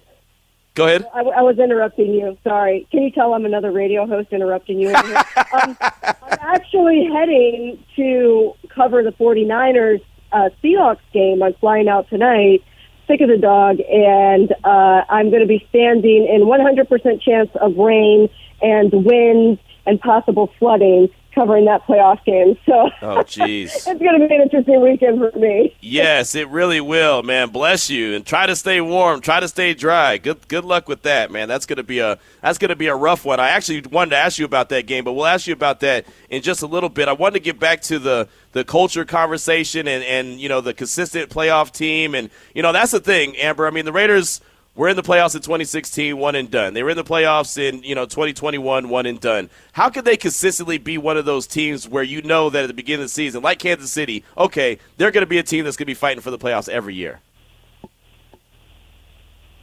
Go ahead. I, I, was interrupting you. Sorry. Can you tell I'm another radio host interrupting you? um, I'm actually heading to cover the 49ers uh, Seahawks game. I'm flying out tonight, sick of the dog, and uh, I'm going to be standing in 100% chance of rain and wind and possible flooding covering that playoff game. So Oh, jeez. it's going to be an interesting weekend for me. Yes, it really will, man. Bless you, and try to stay warm. Try to stay dry. Good, good luck with that, man. That's gonna be a that's gonna be a rough one. I actually wanted to ask you about that game, but we'll ask you about that in just a little bit. I wanted to get back to the the culture conversation and and you know the consistent playoff team, and you know that's the thing, Amber. I mean, the Raiders were in the playoffs in 2016, one and done. They were in the playoffs in you know 2021, one and done. How can they consistently be one of those teams where you know that at the beginning of the season, like Kansas City, okay, they're going to be a team that's going to be fighting for the playoffs every year?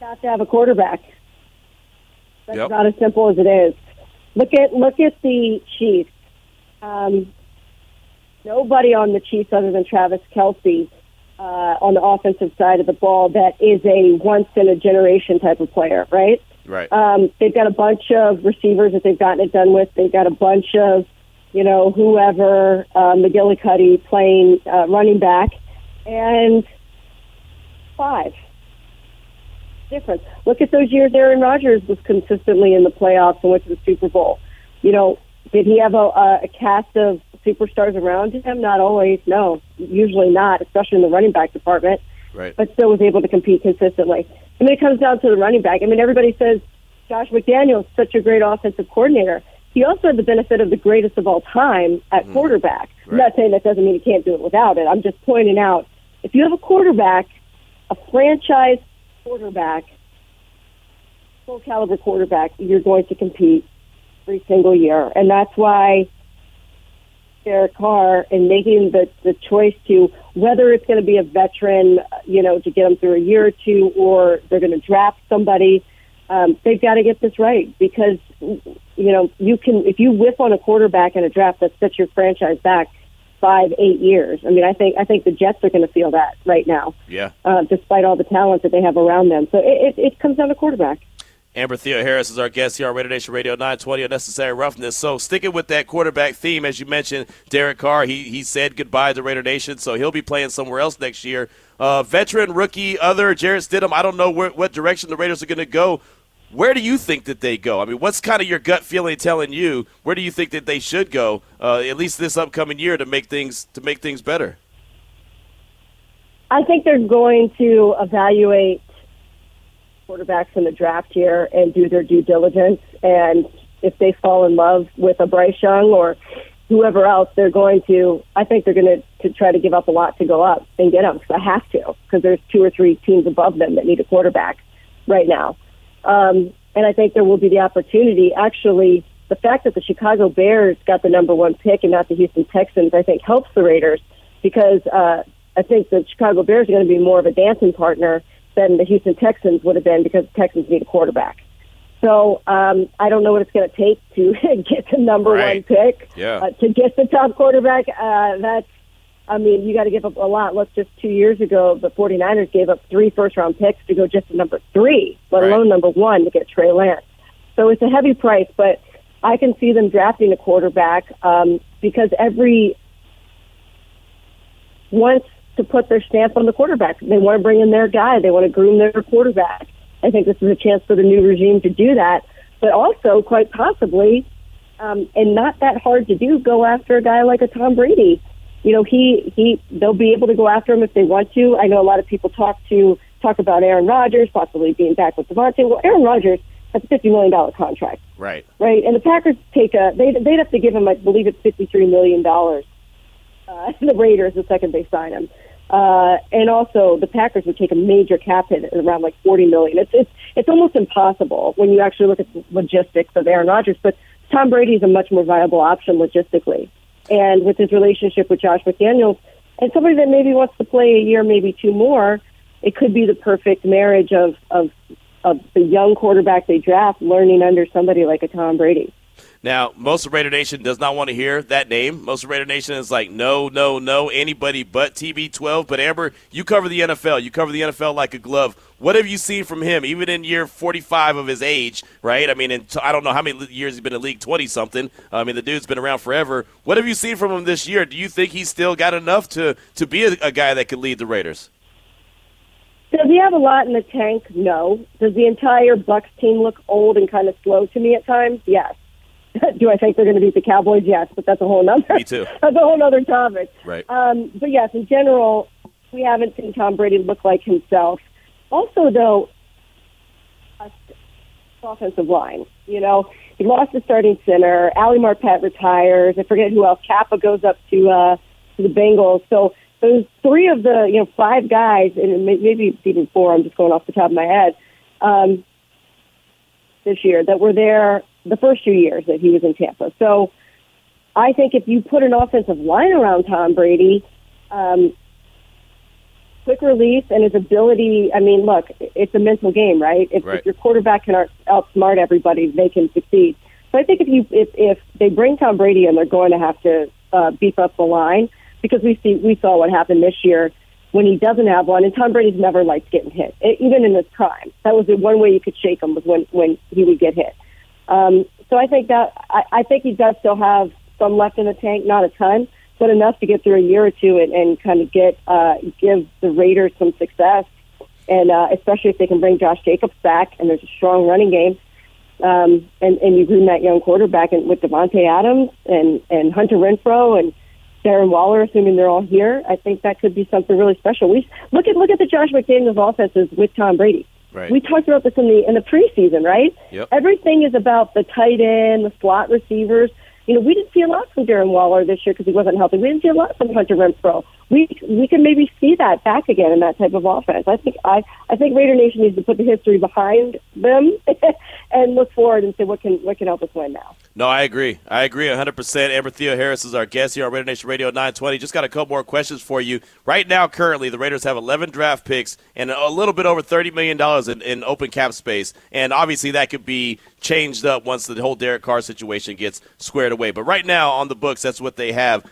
Have to have a quarterback. That's Yep. about as simple as it is. Look at look at the Chiefs. Um, nobody on the Chiefs other than Travis Kelce uh, on the offensive side of the ball that is a once in a generation type of player, right? Right. Um, they've got a bunch of receivers that they've gotten it done with. They've got a bunch of, you know, whoever, uh, McGillicuddy playing uh, running back, and five. Difference. Look at those years Aaron Rodgers was consistently in the playoffs and went to the Super Bowl. You know, did he have a, a, a cast of superstars around him? Not always. No, usually not, especially in the running back department right. but still was able to compete consistently. I mean, it comes down to the running back. I mean, everybody says Josh McDaniels such a great offensive coordinator. He also had the benefit of the greatest of all time at hmm. quarterback. I'm not saying that doesn't mean he can't do it without it. I'm just pointing out if you have a quarterback, a franchise quarterback, full caliber quarterback, you're going to compete every single year, and that's why Derek Carr and making the, the choice to whether it's going to be a veteran, you know, to get them through a year or two, or they're going to draft somebody. Um, they've got to get this right because, you know, you can if you whiff on a quarterback in a draft that sets your franchise back five, eight years. I mean, I think I think the Jets are going to feel that right now, Yeah. uh, despite all the talent that they have around them. So it, it, it comes down to quarterback. Amber Theoharis is our guest here on Raider Nation Radio 920 Unnecessary Roughness. So sticking with that quarterback theme, as you mentioned, Derek Carr, he, he said goodbye to Raider Nation, so he'll be playing somewhere else next year. Uh, veteran, rookie, other, Jarrett Stidham, I don't know where, what direction the Raiders are going to go. Where do you think that they go? I mean, what's kind of your gut feeling telling you? Where do you think that they should go, uh, at least this upcoming year, to make things to make things better? I think they're going to evaluate quarterbacks in the draft year and do their due diligence. And if they fall in love with a Bryce Young or whoever else, they're going to. I think they're going to to try to give up a lot to go up and get them because I have to because there's two or three teams above them that need a quarterback right now. Um, and I think there will be the opportunity. Actually, the fact that the Chicago Bears got the number one pick and not the Houston Texans, I think helps the Raiders because uh, I think the Chicago Bears are going to be more of a dancing partner than the Houston Texans would have been because the Texans need a quarterback. So um, I don't know what it's going to take to get the number Right. one pick. Yeah. Uh, to get the top quarterback, uh, that's, I mean, you got to give up a lot. Look, just two years ago, the 49ers gave up three first round picks to go just to number three, let Right. alone number one to get Trey Lance. So it's a heavy price, but I can see them drafting a quarterback um, because every wants to put their stamp on the quarterback. They want to bring in their guy. They want to groom their quarterback. I think this is a chance for the new regime to do that, but also quite possibly, um, and not that hard to do, go after a guy like a Tom Brady. You know, he he they'll be able to go after him if they want to. I know a lot of people talk to talk about Aaron Rodgers possibly being back with Davante. Well, Aaron Rodgers has a fifty million dollar contract Right. right? And the Packers take a they they'd have to give him, I believe it's fifty three million dollars. Uh, the Raiders the second they sign him, uh, and also the Packers would take a major cap hit at around like forty million. It's it's it's almost impossible when you actually look at the logistics of Aaron Rodgers. But Tom Brady is a much more viable option logistically, and with his relationship with Josh McDaniels and somebody that maybe wants to play a year, maybe two more, it could be the perfect marriage of of of the young quarterback they draft learning under somebody like a Tom Brady. Now, most of Raider Nation does not want to hear that name. Most of Raider Nation is like, no, no, no, anybody but TB12. But Amber, you cover the NFL. You cover the NFL like a glove. What have you seen from him, even in year 45 of his age, right? I mean, in t- I don't know how many years he's been in league, 20 something. I mean, the dude's been around forever. What have you seen from him this year? Do you think he's still got enough to, to be a, a guy that could lead the Raiders? Does he have a lot in the tank? No. Does the entire Bucs team look old and kind of slow to me at times? Yes. Do I think they're going to beat the Cowboys? Yes, but that's a whole nother. Me too. That's a whole other topic. Right. Um, but yes, in general, we haven't seen Tom Brady look like himself. Also, though, offensive line. You know, he lost the starting center. Ali Marpet retires. I forget who else. Cappa goes up to uh, to the Bengals. So those three of the you know five guys, and maybe even four. I'm just going off the top of my head. Um, this year that were there the first two years that he was in Tampa. So I think if you put an offensive line around Tom Brady, um, quick release and his ability. I mean, look, it's a mental game, right? If, Right. if your quarterback can outsmart everybody, they can succeed. So I think if you if if they bring Tom Brady in, they're going to have to uh, beef up the line because we see we saw what happened this year when he doesn't have one. And Tom Brady's never liked getting hit, e- even in his prime. That was the one way you could shake him was when when he would get hit. Um, so I think that I, I think he does still have some left in the tank, not a ton, but enough to get through a year or two and, and kind of get uh, give the Raiders some success. And uh, especially if they can bring Josh Jacobs back and there's a strong running game, um, and and you groom that young quarterback and with Davante Adams and and Hunter Renfrow and Darren Waller, assuming they're all here, I think that could be something really special. We look at look at the Josh McDaniels offenses with Tom Brady. Right. We talked about this in the in the preseason, right? Yep. Everything is about the tight end, the slot receivers. You know, we didn't see a lot from Darren Waller this year because he wasn't healthy. We didn't see a lot from Hunter Renfrow. We we can maybe see that back again in that type of offense. I think I I think Raider Nation needs to put the history behind them and look forward and say what can what can help us win now. No, I agree. I agree 100%. Amber Theoharis is our guest here on Raider Nation Radio 920. Just got a couple more questions for you. Right now, currently, the Raiders have 11 draft picks and a little bit over $30 million in, in open cap space. And obviously, that could be changed up once the whole Derek Carr situation gets squared away. But right now, on the books, that's what they have.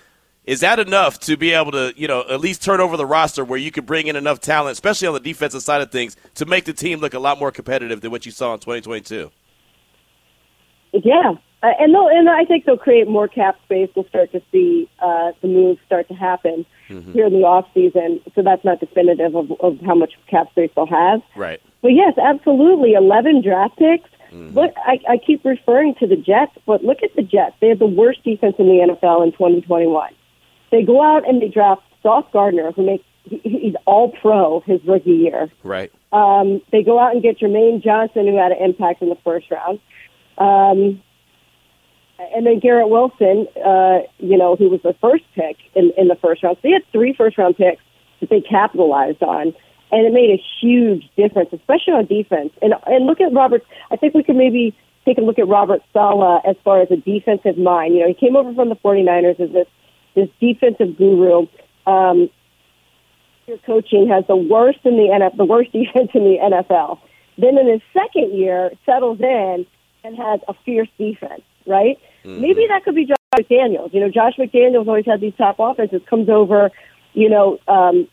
Is that enough to be able to, you know, at least turn over the roster where you could bring in enough talent, especially on the defensive side of things, to make the team look a lot more competitive than what you saw in 2022? Yeah, uh, and they'll, and I think they'll create more cap space. We'll start to see uh, the moves start to happen here in the off season. So that's not definitive of, of how much cap space they'll have. Right. But yes, absolutely, eleven draft picks. Look, I, I keep referring to the Jets, but look at the Jets. They have the worst defense in the NFL in 2021. They go out and they draft Sauce Gardner, who makes he, he's all pro his rookie year. Right. Um, they go out and get Jermaine Johnson, who had an impact in the first round. Um, and then Garrett Wilson, uh, you know, who was the first pick in, in the first round. So they had three first round picks that they capitalized on. And it made a huge difference, especially on defense. And and look at Robert. I think we could maybe take a look at Robert Saleh as far as a defensive mind. You know, he came over from the 49ers as this this defensive guru. Um, your coaching has the worst in the NFL, the worst defense in the NFL. Then in his second year, settles in and has a fierce defense. Right? Maybe that could be Josh McDaniels. You know, Josh McDaniels always had these top offenses. Comes over, you know, um,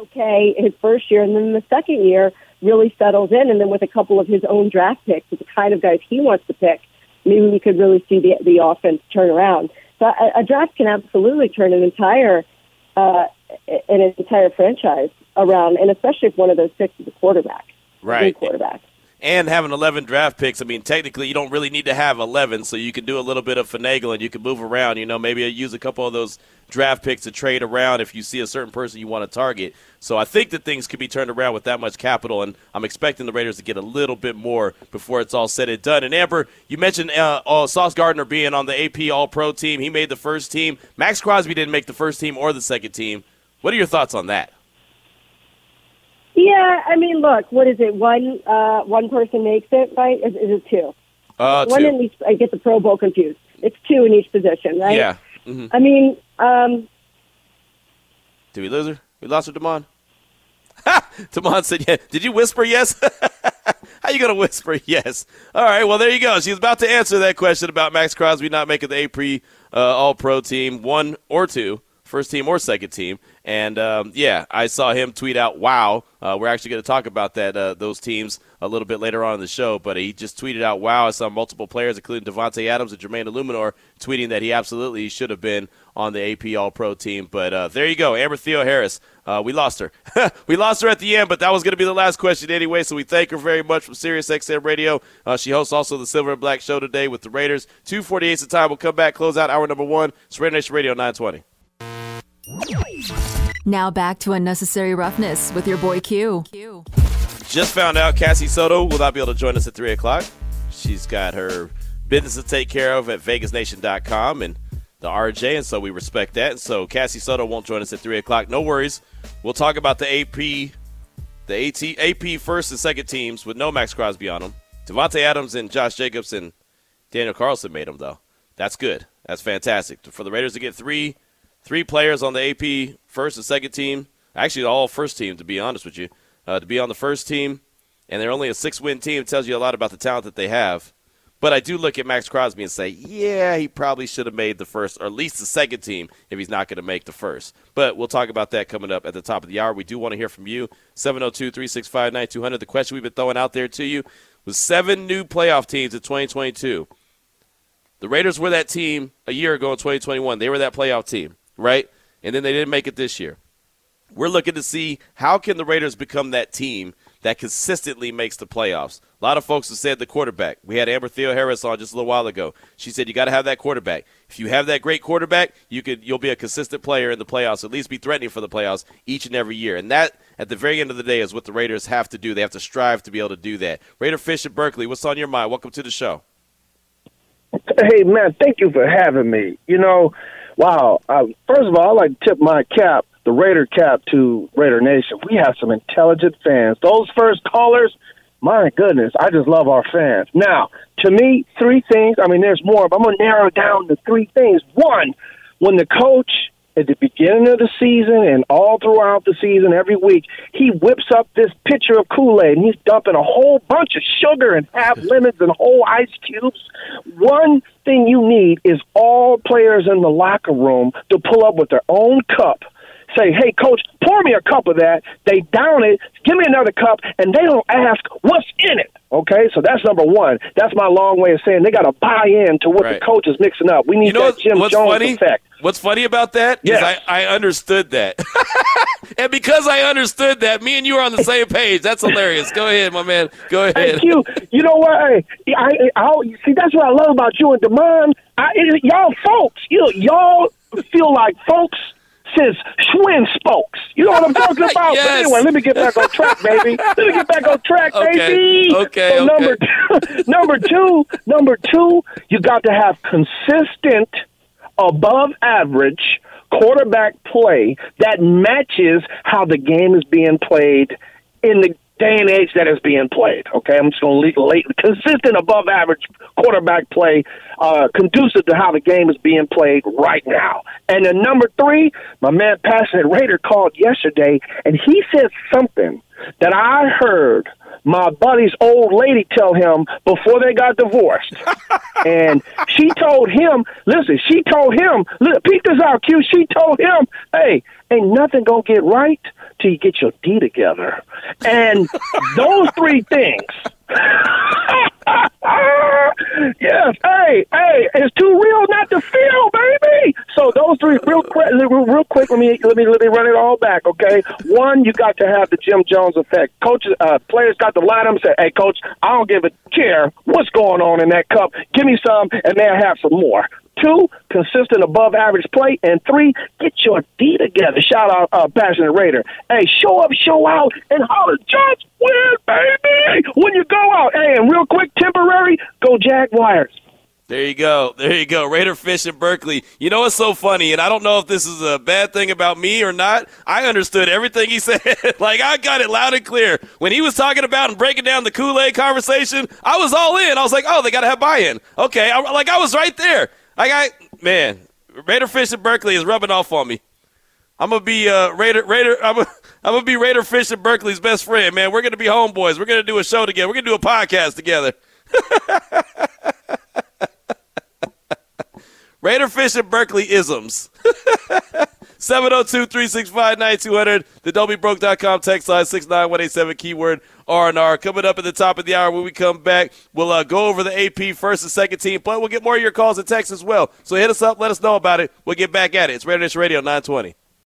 okay his first year, and then in the second year really settles in, and then with a couple of his own draft picks, with the kind of guys he wants to pick, maybe we could really see the the offense turn around. So a, a draft can absolutely turn an entire uh, an entire franchise around, and especially if one of those picks is a quarterback, Right. quarterback. And having 11 draft picks, I mean, technically, you don't really need to have 11, so you can do a little bit of finagling. You can move around, you know, maybe use a couple of those draft picks to trade around if you see a certain person you want to target. So I think that things could be turned around with that much capital, and I'm expecting the Raiders to get a little bit more before it's all said and done. And Amber, you mentioned uh, uh, Sauce Gardner being on the AP All Pro team. He made the first team. Maxx Crosby didn't make the first team or the second team. What are your thoughts on that? Yeah, I mean, look, what is it? One uh, one person makes it, right? Is, is it two? Uh, One two. in each. I get the Pro Bowl confused. It's two in each position, right? Yeah. hmm I mean, um, Did we lose her? We lost her, Damon. Damon said, "Yeah." Did you whisper yes? How you gonna whisper yes? All right. Well, there you go. She's about to answer that question about Maxx Crosby not making the AP uh, All Pro team, one or two, first team or second team. And um, yeah, I saw him tweet out, "Wow." Uh, we're actually going to talk about that uh, those teams a little bit later on in the show. But he just tweeted out, "Wow!" I saw multiple players, including Davante Adams and Jermaine Eluemunor, tweeting that he absolutely should have been on the AP All Pro team. But uh, there you go, Amber Theoharis. Uh, we lost her. we lost her at the end, but that was going to be the last question anyway. So we thank her very much from Sirius XM Radio. Uh, she hosts also the Silver and Black Show today with the Raiders. Two forty eight the time. We'll come back, close out hour number one. It's Nation Radio nine twenty. Now back to unnecessary roughness with your boy Q. Just found out Cassie Soto will not be able to join us at three o'clock. She's got her business to take care of at VegasNation.com and the RJ, and so we respect that. And so Cassie Soto won't join us at three o'clock. No worries. We'll talk about the AP, the AT, AP first and second teams with no Maxx Crosby on them. Davante Adams and Josh Jacobs and Daniel Carlson made them though. That's good. That's fantastic for the Raiders to get three, three players on the AP first and second team. Actually, all first team to be honest with you, uh, to be on the first team, and they're only a six-win team. It tells you a lot about the talent that they have. But I do look at Maxx Crosby and say, yeah, he probably should have made the first, or at least the second team, if he's not going to make the first. But we'll talk about that coming up at the top of the hour. We do want to hear from you. 702 365 9200. The question we've been throwing out there to you was seven new playoff teams in 2022. The Raiders were that team a year ago in 2021. They were that playoff team, right? And then they didn't make it this year. We're looking to see how can the Raiders become that team that consistently makes the playoffs. A lot of folks have said the quarterback. We had Amber Theoharis on just a little while ago. She said you got to have that quarterback. If you have that great quarterback, you could you'll be a consistent player in the playoffs, at least be threatening for the playoffs each and every year. And that at the very end of the day is what the Raiders have to do. They have to strive to be able to do that. Raider Fish at Berkeley, what's on your mind? Welcome to the show. Hey man, thank you for having me. You know, wow. Uh, first of all, I like to tip my cap, the Raider cap, to Raider Nation. We have some intelligent fans. Those first callers, my goodness, I just love our fans. Now, to me, three things. I mean, there's more, but I'm gonna narrow down to three things. One, when the coach at the beginning of the season and all throughout the season, every week, he whips up this pitcher of Kool Aid and he's dumping a whole bunch of sugar and half lemons and whole ice cubes. One thing you need is all players in the locker room to pull up with their own cup. Say, hey, coach, pour me a cup of that. They down it, give me another cup, and they don't ask what's in it. Okay, so that's number one. That's my long way of saying they got to buy in to what Right. the coach is mixing up. We need You know that Jim Jones funny? effect. What's funny about that Yes. I, I understood that. and because I understood that, me and you are on the same page. That's hilarious. Go ahead, my man. Go ahead. Thank you. You know what? I, I, I see. That's what I love about you and Demond. I, it, y'all folks, you y'all feel like folks since Schwinn spokes. You know what I'm talking about? But Yes. anyway, let me get back on track, baby. Let me get back on track, Okay. baby. Okay, So okay. number number two, number two, you got to have consistent, above average quarterback play that matches how the game is being played in the day and age that is being played. Okay, I'm just going to leave consistent above average quarterback play, uh, conducive to how the game is being played right now. And then number three, my man Passionate Raider called yesterday, and he said something that I heard my buddy's old lady tell him before they got divorced. and she told him, listen, she told him, look, peep this out, Q. She told him, hey, ain't nothing gonna get right till you get your D together. And those three things. yes, hey, hey, it's too real not to feel, baby. So those three, real quick, real, quick. Let me let me let me run it all back, okay? One, you got to have the Jim Jones effect. Coaches, uh, players got to line up and say, "Hey, coach, I don't give a care what's going on in that cup. Give me some, and they'll have some more." Two, consistent above average play. And three, get your D together. Shout out, uh, Passionate Raider. Hey, show up, show out, and holler, just win, baby. When you go out, hey, and real quick, temporary, go Jaguars. There you go. There you go. Raider Fish in Berkeley. You know what's so funny, and I don't know if this is a bad thing about me or not. I understood everything he said. like I got it loud and clear. When he was talking about and breaking down the Kool-Aid conversation, I was all in. I was like, oh, they got to have buy-in. Okay. I, like I was right there. I got man, Raider Fish in Berkeley is rubbing off on me. I'm gonna be uh, Raider Raider. I'm gonna, I'm gonna be Raider Fish Berkeley's best friend, man. We're gonna be homeboys. We're gonna do a show together. We're gonna do a podcast together. Raider Fish and Berkeley isms. 702-365-9200. The don'tbebroke.com text line 69187 keyword R&R. Coming up at the top of the hour when we come back, we'll uh, go over the AP first and second team play. We'll get more of your calls and texts as well. So hit us up, let us know about it. We'll get back at it. It's Raider Nation Radio 920.